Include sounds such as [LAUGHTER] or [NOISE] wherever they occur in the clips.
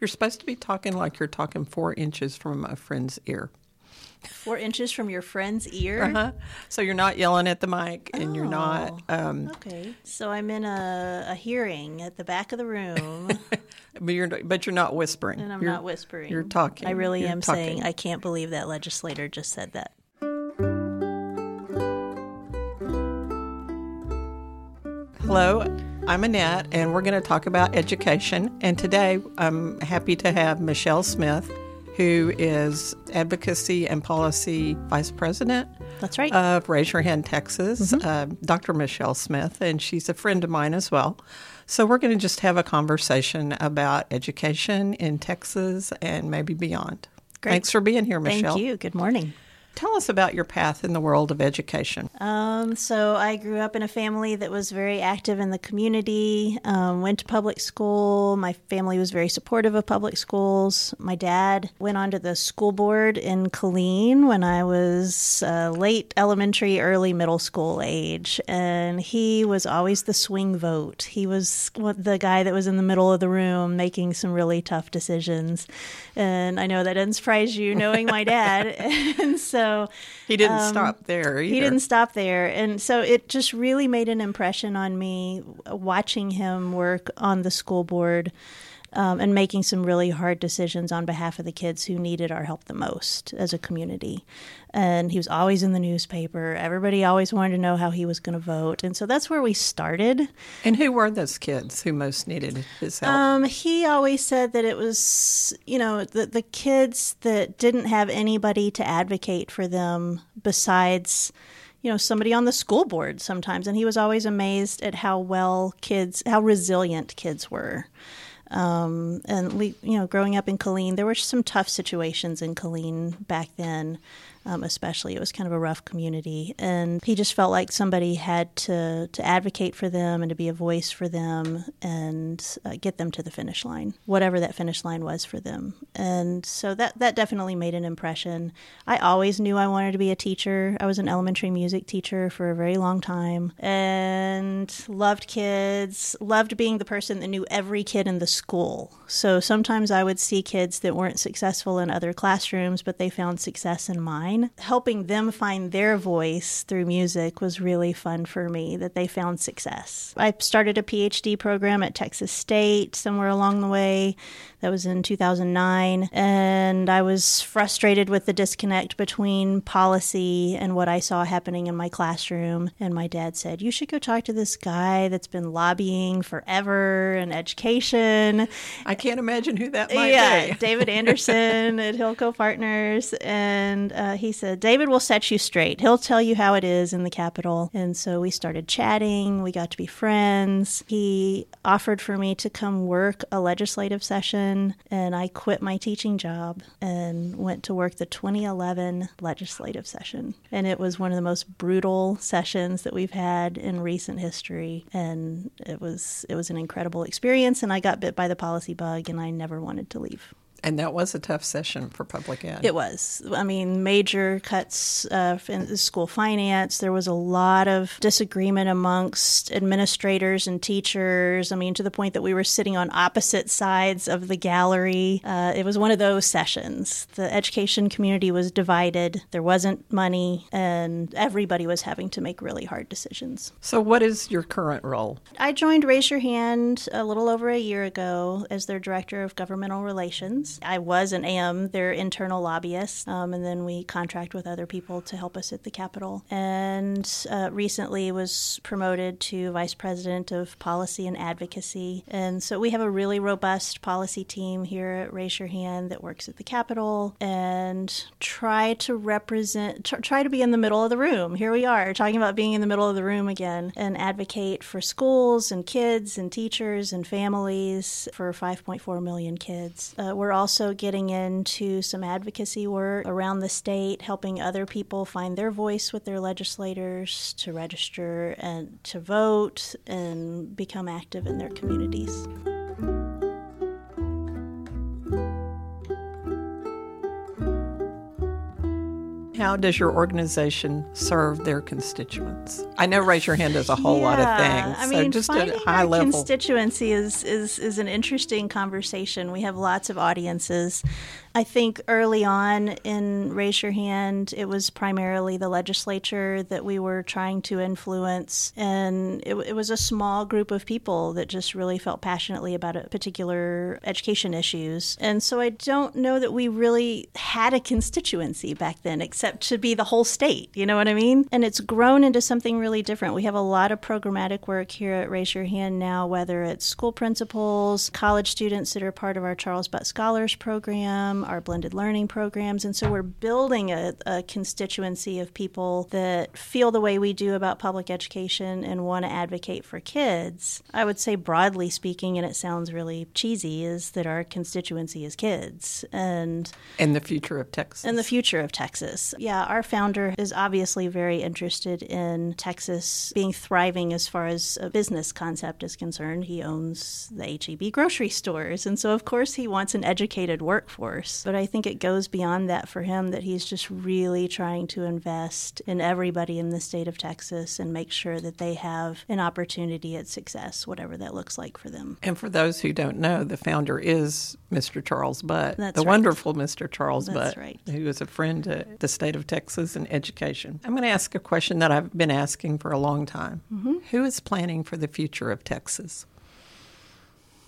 You're supposed to be talking like you're talking four inches from a friend's ear. Four inches from your friend's ear? Uh-huh. So you're not yelling at the mic and you're not. Oh, Um, Okay. So I'm in a, a hearing at the back of the room [LAUGHS] but, you're, but you're not whispering. and I'm You're- not whispering. You're talking. I really You're am talking. saying, I can't believe that legislator just said that. Hello, I'm Annette, and we're going to talk about education. And today I'm happy to have Michelle Smith, who is Advocacy and Policy Vice President That's right. of Raise Your Hand Texas, uh, Dr. Michelle Smith, and she's a friend of mine as well. So we're going to just have a conversation about education in Texas and maybe beyond. Great. Thanks for being here, Michelle. Thank you. Good morning. Tell us about your path in the world of education. Um, so I grew up in a family that was very active in the community. Um, went to public school. My family was very supportive of public schools. My dad went onto the school board in Killeen when I was uh, late elementary, early middle school age, and he was always the swing vote. He was the guy that was in the middle of the room making some really tough decisions. And I know that doesn't surprise you, knowing my dad. [LAUGHS] and so He didn't stop there either. Um, he didn't stop there. And so it just really made an impression on me watching him work on the school board um, and making some really hard decisions on behalf of the kids who needed our help the most as a community. And he was always in the newspaper. Everybody always wanted to know how he was going to vote. And so that's where we started. And who were those kids who most needed his help? Um, he always said that it was, you know, the the kids that didn't have anybody to advocate for them besides, you know, somebody on the school board sometimes. And he was always amazed at how well kids, how resilient kids were. Um, and we, you know, growing up in Killeen, there were some tough situations in Killeen back then. Um, especially, it was kind of a rough community, and he just felt like somebody had to to advocate for them and to be a voice for them and uh, get them to the finish line, whatever that finish line was for them. And so that that definitely made an impression. I always knew I wanted to be a teacher. I was an elementary music teacher for a very long time, and loved kids. Loved being the person that knew every kid in the school. So sometimes I would see kids that weren't successful in other classrooms, but they found success in mine. Helping them find their voice through music was really fun for me, that they found success. I started a PhD program at Texas State somewhere along the way. That was in 2009. And I was frustrated with the disconnect between policy and what I saw happening in my classroom. And my dad said, You should go talk to this guy that's been lobbying forever in education. I can't imagine who that might yeah, be. [LAUGHS] David Anderson at Hillco Partners, and uh, he said David will set you straight. He'll tell you how it is in the Capitol. And so we started chatting. We got to be friends. He offered for me to come work a legislative session, and I quit my teaching job and went to work the 2011 legislative session. And it was one of the most brutal sessions that we've had in recent history, and it was it was an incredible experience. And I got bit by the policy bug, and I never wanted to leave. And that was a tough session for public ed. It was. I mean, major cuts uh, in school finance. There was a lot of disagreement amongst administrators and teachers. I mean, to the point that we were sitting on opposite sides of the gallery. Uh, it was one of those sessions. The education community was divided. There wasn't money, and everybody was having to make really hard decisions. so, what is your current role? I joined Raise Your Hand a little over a year ago as their director of governmental relations. I was and am their internal lobbyist, um, and then we contract with other people to help us at the Capitol. And uh, recently was promoted to vice president of policy and advocacy. And so we have a really robust policy team here at Raise Your Hand that works at the Capitol and try to represent, tr- try to be in the middle of the room. Here we are talking about being in the middle of the room again and advocate for schools and kids and teachers and families for 5.4 million kids. Uh, we're also getting into some advocacy work around the state, helping other people find their voice with their legislators to register and to vote and become active in their communities. How does your organization serve their constituents? I know Raise Your Hand does a whole yeah, lot of things. I mean, so just at high level. constituency is, is, is an interesting conversation. We have lots of audiences. I think early on in Raise Your Hand, it was primarily the legislature that we were trying to influence. And it, it, was a small group of people that just really felt passionately about a particular education issues. And so I don't know that we really had a constituency back then, except to be the whole state. You know what I mean? And it's grown into something really different. We have a lot of programmatic work here at Raise Your Hand now, whether it's school principals, college students that are part of our Charles Butt Scholars Program our blended learning programs. And so we're building a, a constituency of people that feel the way we do about public education and want to advocate for kids. I would say, broadly speaking, and it sounds really cheesy, is that our constituency is kids. And, and the future of Texas. And the future of Texas. Yeah, our founder is obviously very interested in Texas being thriving as far as a business concept is concerned. He owns the HEB grocery stores. And so, of course, he wants an educated workforce. But I think it goes beyond that for him that he's just really trying to invest in everybody in the state of Texas and make sure that they have an opportunity at success, whatever that looks like for them. And for those who don't know, the founder is Mr. Charles Butt, That's the right. wonderful Mr. Charles That's Butt, right. who is a friend to the state of Texas and education. I'm going to ask a question that I've been asking for a long time. Mm-hmm. Who is planning for the future of Texas?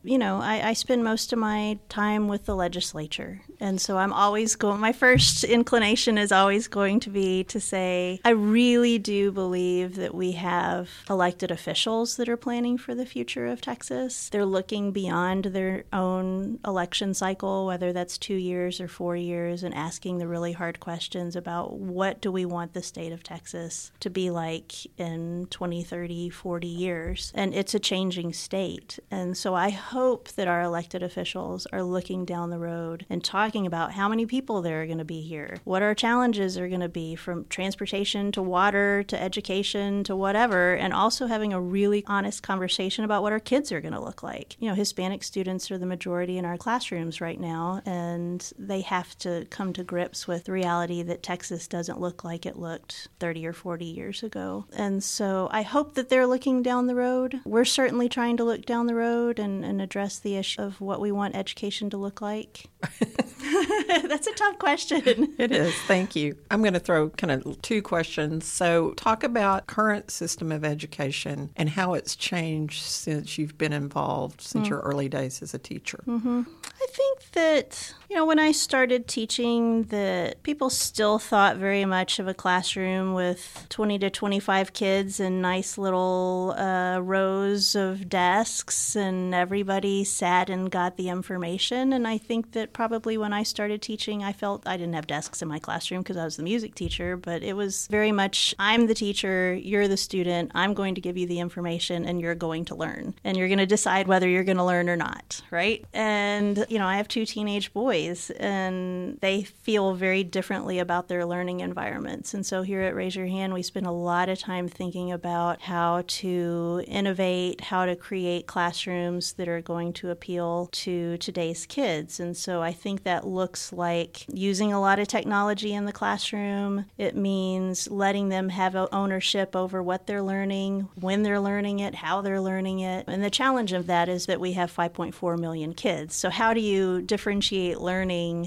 You know, I, I, spend most of my time with the legislature. And so I'm always going, my first [LAUGHS] inclination is always going to be to say, I really do believe that we have elected officials that are planning for the future of Texas. They're looking beyond their own election cycle, whether that's two years or four years, and asking the really hard questions about what do we want the state of Texas to be like in 20, 30, 40 years. And it's a changing state. And so I that our elected officials are looking down the road and talking about how many people there are going to be here, what our challenges are going to be from transportation to water to education to whatever, and also having a really honest conversation about what our kids are going to look like. You know, Hispanic students are the majority in our classrooms right now, and they have to come to grips with the reality that Texas doesn't look like it looked 30 or 40 years ago. And so I hope that they're looking down the road. We're certainly trying to look down the road and, and address the issue of what we want education to look like? [LAUGHS] [LAUGHS] That's a tough question. It is. Thank you. I'm going to throw kind of two questions. So, talk about current system of education and how it's changed since you've been involved since mm. your early days as a teacher. Mm-hmm. I think that you know when I started teaching, that people still thought very much of a classroom with 20 to 25 kids and nice little uh, rows of desks, and everybody sat and got the information. And I think that probably when I started teaching, I felt I didn't have desks in my classroom because I was the music teacher, but it was very much I'm the teacher, you're the student, I'm going to give you the information, and you're going to learn. And you're going to decide whether you're going to learn or not, right? And, you know, I have two teenage boys, and they feel very differently about their learning environments. And so here at Raise Your Hand, we spend a lot of time thinking about how to innovate, how to create classrooms that are going to appeal to today's kids. And so I think that looks like using a lot of technology in the classroom. It means letting them have ownership over what they're learning, when they're learning it, how they're learning it. And the challenge of that is that we have 5.4 million kids. So, how do you differentiate learning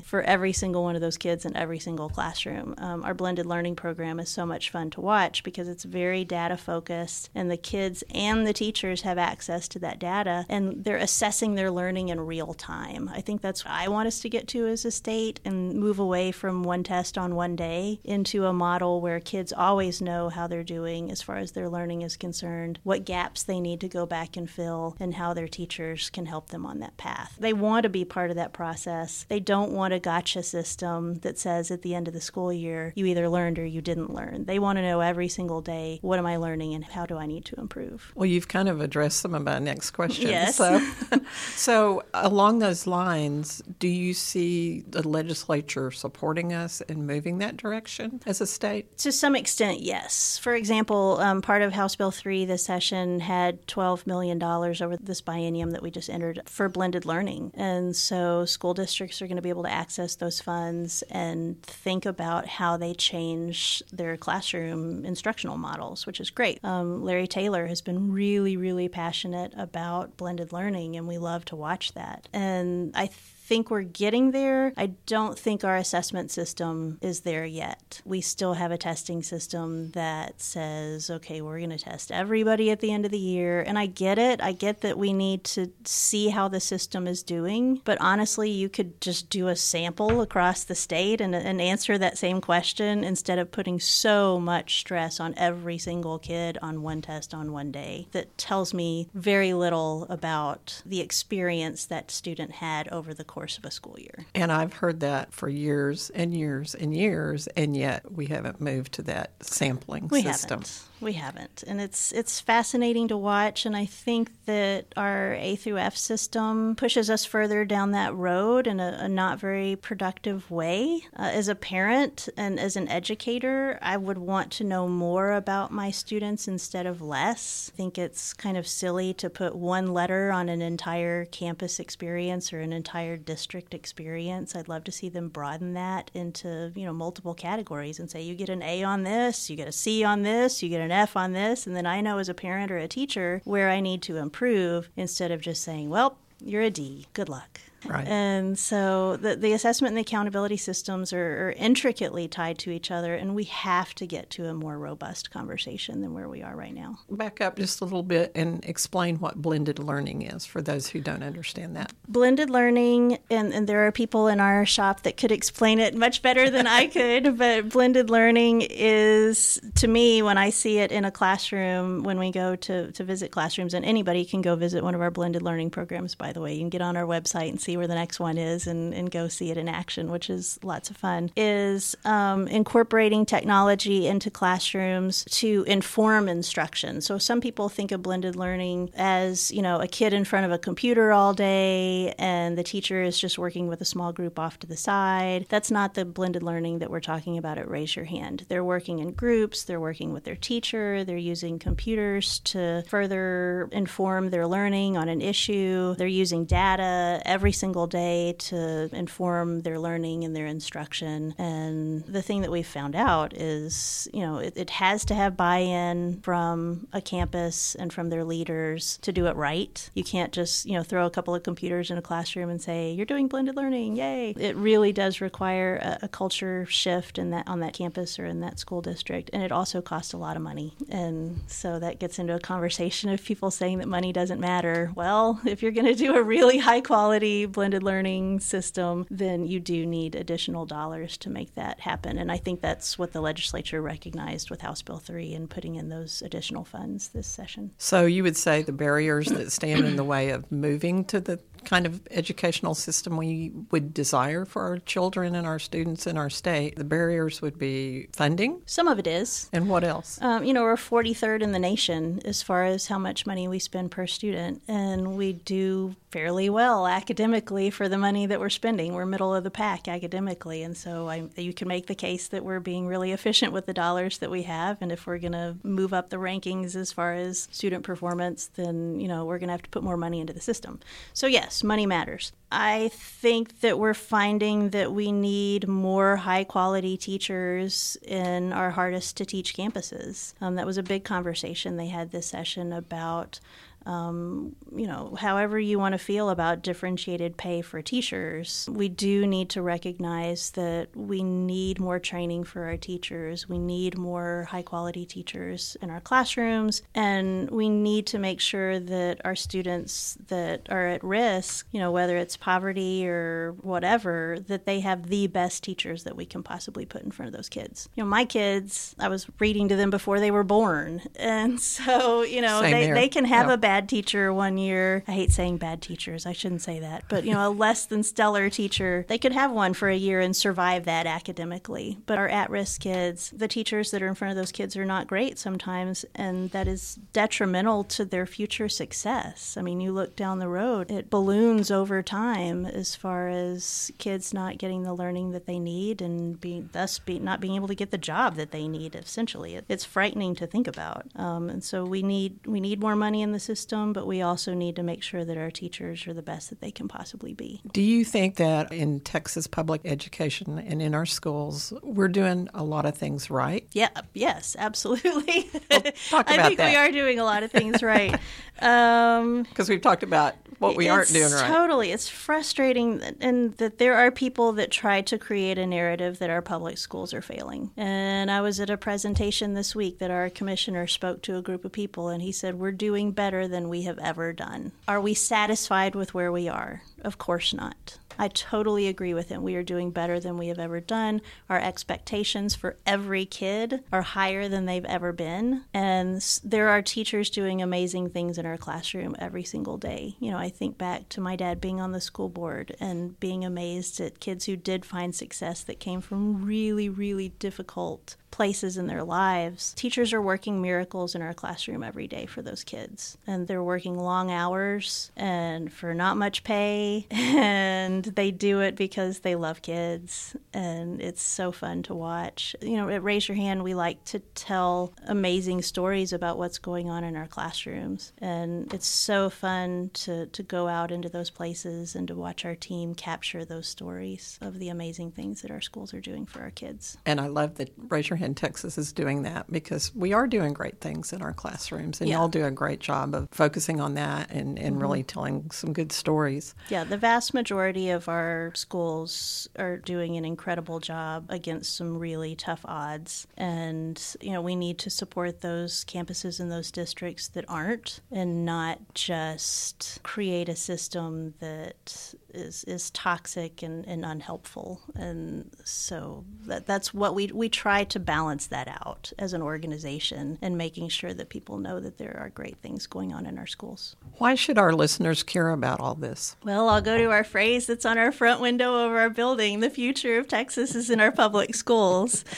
for every single one of those kids in every single classroom? Um, our blended learning program is so much fun to watch because it's very data focused, and the kids and the teachers have access to that data, and they're assessing their learning in real time. I think that's what I want us to get to as a state and move away from one test on one day into a model where kids always know how they're doing as far as their learning is concerned, what gaps they need to go back and fill, and how their teachers can help them on that path. They want to be part of that process. They don't want a gotcha system that says at the end of the school year, you either learned or you didn't learn. They want to know every single day, what am I learning and how do I need to improve? Well, you've kind of addressed some of my next questions. Yes. So, [LAUGHS] so along those lines, do you see the legislature supporting us in moving that direction as a state? To some extent, yes. For example, um, part of House Bill 3 this session had $12 million over this biennium that we just entered for blended learning. And so school districts districts are going to be able to access those funds and think about how they change their classroom instructional models, which is great. Um, Larry Taylor has been really, really passionate about blended learning, and we love to watch that. And I think we're getting there. I don't think our assessment system is there yet. We still have a testing system that says, okay, we're going to test everybody at the end of the year. And I get it. I get that we need to see how the system is doing. But honestly, you could just do a sample across the state and, and answer that same question instead of putting so much stress on every single kid on one test on one day. That tells me very little about the experience that student had over the course of a school year. And I've heard that for years and years and years, and yet we haven't moved to that sampling we system. Haven't. We haven't, and it's it's fascinating to watch. And I think that our A through F system pushes us further down that road in a, a not very productive way. Uh, as a parent and as an educator, I would want to know more about my students instead of less. I think it's kind of silly to put one letter on an entire campus experience or an entire district experience. I'd love to see them broaden that into you know multiple categories and say you get an A on this, you get a C on this, you get an F on this, and then I know as a parent or a teacher where I need to improve instead of just saying, well, you're a D. Good luck. Right. And so the, the assessment and the accountability systems are, are, intricately tied to each other, and we have to get to a more robust conversation than where we are right now. Back up just a little bit and explain what blended learning is for those who don't understand that. Blended learning, and, and there are people in our shop that could explain it much better than I could, [LAUGHS] but blended learning is, to me, when I see it in a classroom, when we go to, to visit classrooms, and anybody can go visit one of our blended learning programs, by the way. You can get on our website and see where the next one is and, and go see it in action, which is lots of fun, is um, incorporating technology into classrooms to inform instruction. So some people think of blended learning as, you know, a kid in front of a computer all day and the teacher is just working with a small group off to the side. That's not the blended learning that we're talking about at Raise Your Hand. They're working in groups, they're working with their teacher, they're using computers to further inform their learning on an issue, they're using data every single single day to inform their learning and their instruction. And the thing that we've found out is, you know, it, it has to have buy in from a campus and from their leaders to do it right. You can't just, you know, throw a couple of computers in a classroom and say, you're doing blended learning, yay. It really does require a, a culture shift in that on that campus or in that school district. And it also costs a lot of money. And so that gets into a conversation of people saying that money doesn't matter. Well, if you're going to do a really high quality blended learning system, then you do need additional dollars to make that happen. And I think that's what the legislature recognized with House Bill 3 and putting in those additional funds this session. So you would say the barriers that stand in the way of moving to the kind of educational system we would desire for our children and our students in our state. The barriers would be funding. Some of it is. And what else? Um, you know, we're 43rd in the nation as far as how much money we spend per student, and we do fairly well academically for the money that we're spending. We're middle of the pack academically, and so I, you can make the case that we're being really efficient with the dollars that we have. And if we're going to move up the rankings as far as student performance, then you know we're going to have to put more money into the system. So yes, money matters. I think that we're finding that we need more high quality teachers in our hardest to teach campuses. Um, that was a big conversation they had this session about um, you know, however you want to feel about differentiated pay for teachers, we do need to recognize that we need more training for our teachers. We need more high quality teachers in our classrooms, and we need to make sure that our students that are at risk, you know, whether it's poverty or whatever, that they have the best teachers that we can possibly put in front of those kids. You know, my kids, I was reading to them before they were born, and [LAUGHS] so, you know, they, they can have a bad bad teacher one year. I hate saying bad teachers. I shouldn't say that. But, you know, a less than stellar teacher, they could have one for a year and survive that academically. But our at risk kids, the teachers that are in front of those kids are not great sometimes. And that is detrimental to their future success. I mean, you look down the road, it balloons over time as far as kids not getting the learning that they need and being, thus be, not being able to get the job that they need, essentially. It, it's frightening to think about. Um, and so we need, we need more money in the system system, but we also need to make sure that our teachers are the best that they can possibly be. Do you think that in Texas public education and in our schools, we're doing a lot of things right? Yeah, yes, absolutely. Well, talk [LAUGHS] I think that. we are doing a lot of things right. [LAUGHS] um, Because we've talked about what we aren't doing right. Totally. It's frustrating that, and that there are people that try to create a narrative that our public schools are failing. And I was at a presentation this week that our commissioner spoke to a group of people and he said, We're doing better than we have ever done. Are we satisfied with where we are? Of course not. I totally agree with him. We are doing better than we have ever done. Our expectations for every kid are higher than they've ever been. And there are teachers doing amazing things in our classroom every single day. You know, I think back to my dad being on the school board and being amazed at kids who did find success that came from really, really difficult places in their lives. Teachers are working miracles in our classroom every day for those kids. And they're working long hours and for not much pay. [LAUGHS] And they do it because they love kids. And it's so fun to watch. You know, at Raise Your Hand, we like to tell amazing stories about what's going on in our classrooms. And it's so fun to, to go out into those places and to watch our team capture those stories of the amazing things that our schools are doing for our kids. And I love that Raise Your Hand Texas is doing that because we are doing great things in our classrooms. And Yeah. y'all do a great job of focusing on that and, and really Mm-hmm. telling some good stories. Yeah, the vast majority of our schools are doing an incredible job against some really tough odds. And, you know, we need to support those campuses and those districts that aren't and not just create a system that is, is toxic and, and unhelpful. And so that, that's what we, we try to balance that out as an organization and making sure that people know that there are great things going on in our schools. Why should our listeners care about all this? Well, I'll go to our phrase that's on our front window of our building. The future of Texas is in our public schools. [LAUGHS]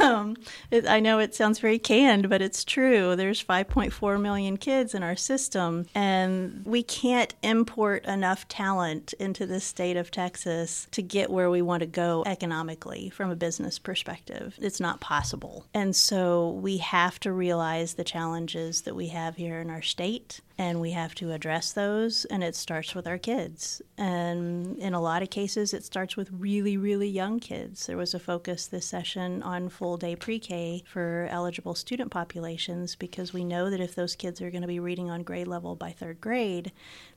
Um, it, I know it sounds very canned, but it's true. There's 5.4 million kids in our system, and we can't import enough talent into the state of Texas to get where we want to go economically from a business perspective. It's not possible. And so we have to realize the challenges that we have here in our state and we have to address those and it starts with our kids. And in a lot of cases it starts with really really young kids. There was a focus this session on full day pre-k for eligible student populations because we know that if those kids are going to be reading on grade level by third grade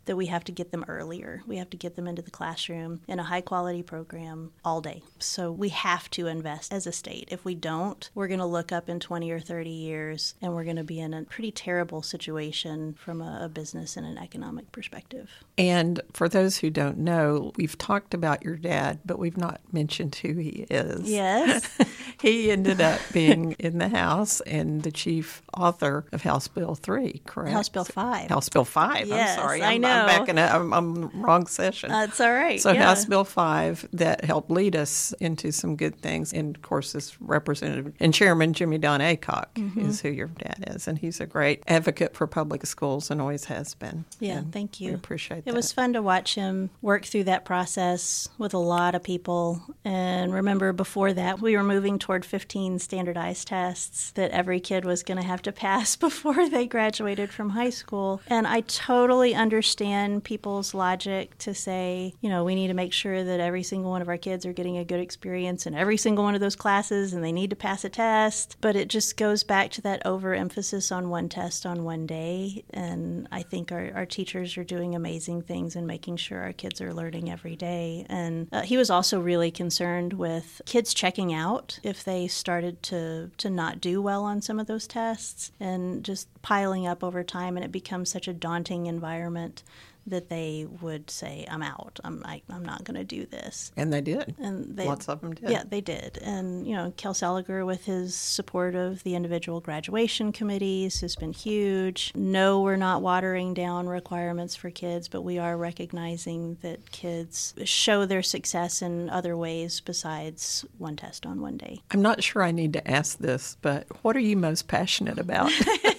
that we have to get them earlier. We have to get them into the classroom in a high quality program all day. So we have to invest as a state. If we don't we're going to look up in 20 or 30 years and we're going to be in a pretty terrible situation from a, a business and an economic perspective And for those who don't know, we've talked about your dad, but we've not mentioned who he is. yes [LAUGHS] He ended up being in the House and the chief author of House Bill 3, correct? House Bill 5 House Bill 5. Yes, I'm sorry. I I'm, know. I'm back in a, I'm, I'm wrong session. that's all right So yeah. House Bill 5 that helped lead us into some good things. And of course, this Representative and Chairman Jimmy Don Aycock Mm-hmm. is who your dad is. And he's a great advocate for public schools and always has been. Yeah, And thank you. We appreciate It that. was fun to watch him work through that process with a lot of people. And remember, before that, we were moving toward 15 standardized tests that every kid was going to have to [LAUGHS] pass [LAUGHS] before they graduated from high school. And I totally understand people's logic to say, you know, we need to make sure that every single one of our kids are getting a good experience in every single one of those classes and they need to pass a test. But it just goes back to that overemphasis on one test on one day. And I think our, our teachers are doing amazing things and making sure our kids are learning every day. And uh, he was also really concerned with kids checking out if they started to, to not do well on some of those tests and just piling up over time. And it becomes such a daunting environment that they would say, I'm out. I'm, I, I'm not going to do this. and they did. And they, Lots of them did. yeah, they did. And, you know, Kel Seliger, with his support of the individual graduation committees, has been huge. No, we're not watering down requirements for kids, but we are recognizing that kids show their success in other ways besides one test on one day. I'm not sure I need to ask this, but what are you most passionate about? [LAUGHS]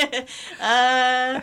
[LAUGHS] uh,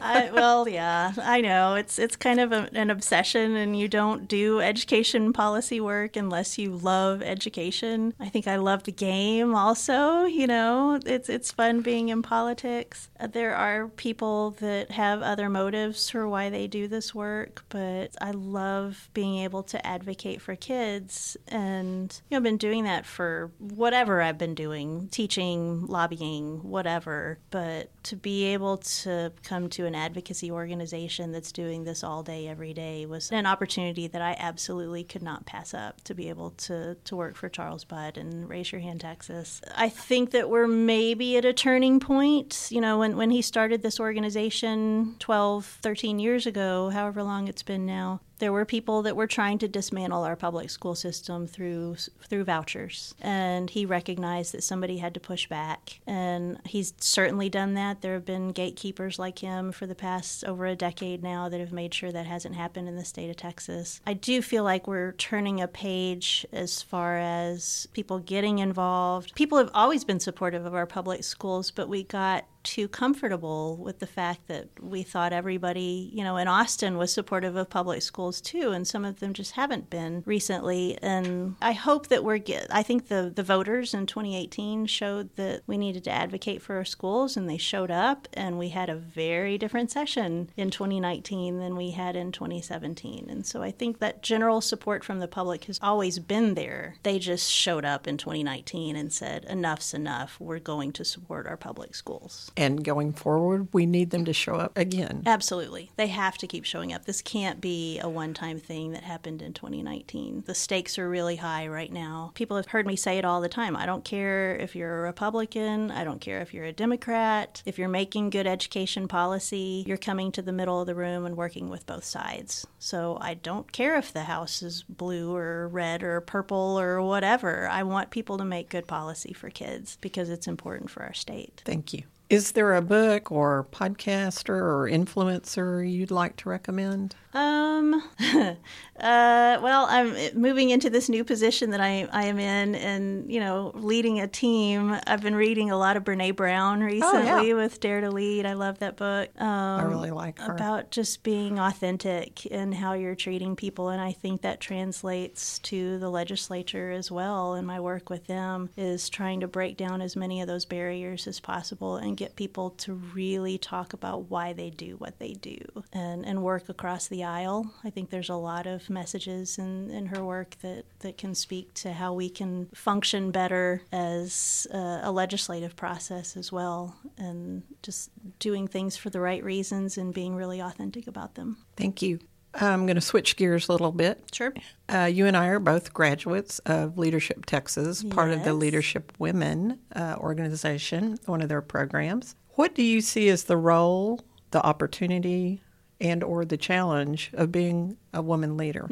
I, well, yeah, I know it's it's kind of a, an obsession, and you don't do education policy work unless you love education. I think I love the game also. You know, it's it's fun being in politics. There are people that have other motives for why they do this work, but I love being able to advocate for kids, and you know, I've been doing that for whatever I've been doing, teaching, lobbying, whatever. But to be able to come to an advocacy organization that's doing this all day, every day was an opportunity that I absolutely could not pass up to be able to, to work for Charles Butt and Raise Your Hand Texas. I think that we're maybe at a turning point. You know, when, when he started this organization 12, 13 years ago, however long it's been now, there were people that were trying to dismantle our public school system through through vouchers. And he recognized that somebody had to push back. And he's certainly done that. There have been gatekeepers like him for the past over a decade now that have made sure that hasn't happened in the state of Texas. I do feel like we're turning a page as far as people getting involved. People have always been supportive of our public schools but we got too comfortable with the fact that we thought everybody, you know, in Austin was supportive of public schools too, and some of them just haven't been recently. And I hope that we're get. I think the the voters in 2018 showed that we needed to advocate for our schools, and they showed up, and we had a very different session in 2019 than we had in 2017. And so I think that general support from the public has always been there. They just showed up in 2019 and said, "Enough's enough. We're going to support our public schools." And going forward, we need them to show up again. Absolutely. They have to keep showing up. This can't be a one time thing that happened in 2019. The stakes are really high right now. People have heard me say it all the time. I don't care if you're a Republican, I don't care if you're a Democrat. If you're making good education policy, you're coming to the middle of the room and working with both sides. So I don't care if the House is blue or red or purple or whatever. I want people to make good policy for kids because it's important for our state. Thank you. Is there a book or podcaster or influencer you'd like to recommend? Um, [LAUGHS] uh, well, I'm moving into this new position that I, I am in and, you know, leading a team. I've been reading a lot of Brene Brown recently oh, yeah. with Dare to Lead. I love that book. Um, I really like her. About just being authentic in how you're treating people. And I think that translates to the legislature as well. And my work with them is trying to break down as many of those barriers as possible and get people to really talk about why they do what they do and, and work across the aisle. I think there's a lot of messages in, in her work that, that can speak to how we can function better as a, a legislative process as well and just doing things for the right reasons and being really authentic about them. Thank you. I'm going to switch gears a little bit. Sure. Uh, you and I are both graduates of Leadership Texas, part of the Leadership Women uh, organization, one of their programs. What do you see as the role, the opportunity, and or the challenge of being a woman leader?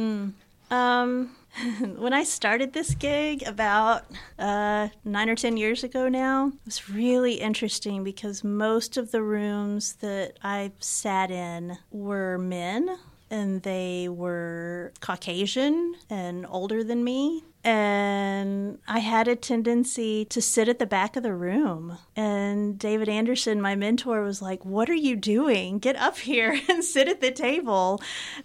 Um, [LAUGHS] when I started this gig about uh, nine or ten years ago now, it was really interesting because most of the rooms that I sat in were men and they were Caucasian and older than me. And I had a tendency to sit at the back of the room. And David Anderson, my mentor, was like, What are you doing? Get up here [LAUGHS] and sit at the table.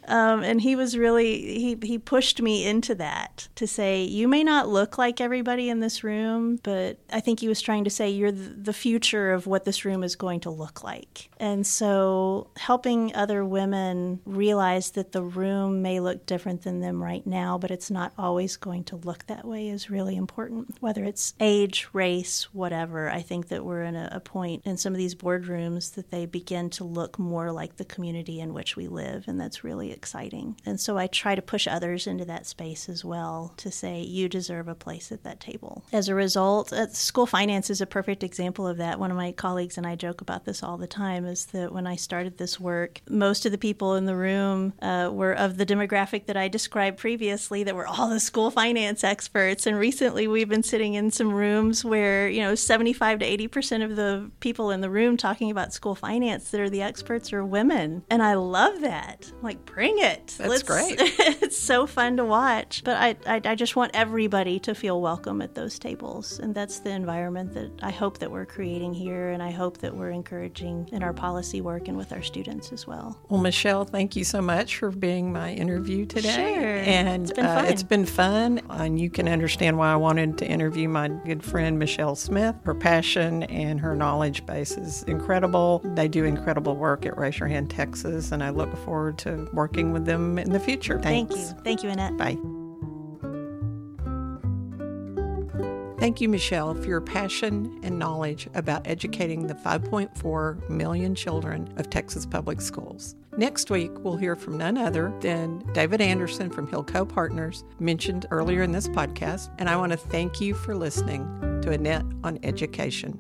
Um, and he was really, he, he pushed me into that to say, You may not look like everybody in this room, but I think he was trying to say, You're the future of what this room is going to look like. And so helping other women realize that the room may look different than them right now, but it's not always going to look that way is really important. Whether it's age, race, whatever, I think that we're in a, a point in some of these boardrooms that they begin to look more like the community in which we live, and that's really exciting. And so I try to push others into that space as well to say, you deserve a place at that table. As a result, uh, school finance is a perfect example of that. One of my colleagues and I joke about this all the time is that when I started this work, most of the people in the room uh, were of the demographic that I described previously, that were all the school finance experts. And recently we've been sitting in some rooms where, you know, 75 to 80% of the people in the room talking about school finance that are the experts are women. And I love that. Like, bring it. That's Let's, great. [LAUGHS] it's so fun to watch. But I, I, I just want everybody to feel welcome at those tables. And that's the environment that I hope that we're creating here. And I hope that we're encouraging in our policy work and with our students as well. Well, Michelle, thank you so much for being my interview today. Sure. And it's been uh, it's been fun. And you can understand why I wanted to interview my good friend Michelle Smith. Her passion and her knowledge base is incredible. They do incredible work at Raise Your Hand Texas, and I look forward to working with them in the future. Thanks. Thank you. Thank you, Annette. Bye. Thank you, Michelle, for your passion and knowledge about educating the 5.4 million children of Texas public schools. Next week, we'll hear from none other than David Anderson from Hillco Partners, mentioned earlier in this podcast. And I want to thank you for listening to Annette on Education.